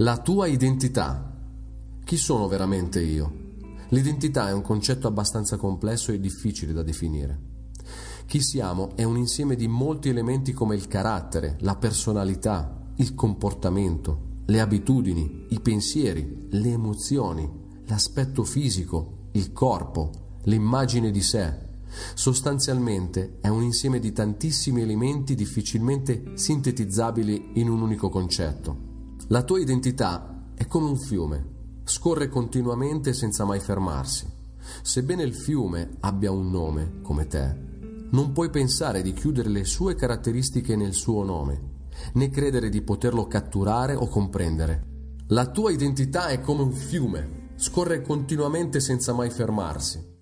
La tua identità. Chi sono veramente io? L'identità è un concetto abbastanza complesso e difficile da definire. Chi siamo è un insieme di molti elementi come il carattere, la personalità, il comportamento, le abitudini, i pensieri, le emozioni, l'aspetto fisico, il corpo, l'immagine di sé. Sostanzialmente è un insieme di tantissimi elementi difficilmente sintetizzabili in un unico concetto. La tua identità è come un fiume, scorre continuamente senza mai fermarsi. Sebbene il fiume abbia un nome, come te, non puoi pensare di chiudere le sue caratteristiche nel suo nome, né credere di poterlo catturare o comprendere. La tua identità è come un fiume, scorre continuamente senza mai fermarsi.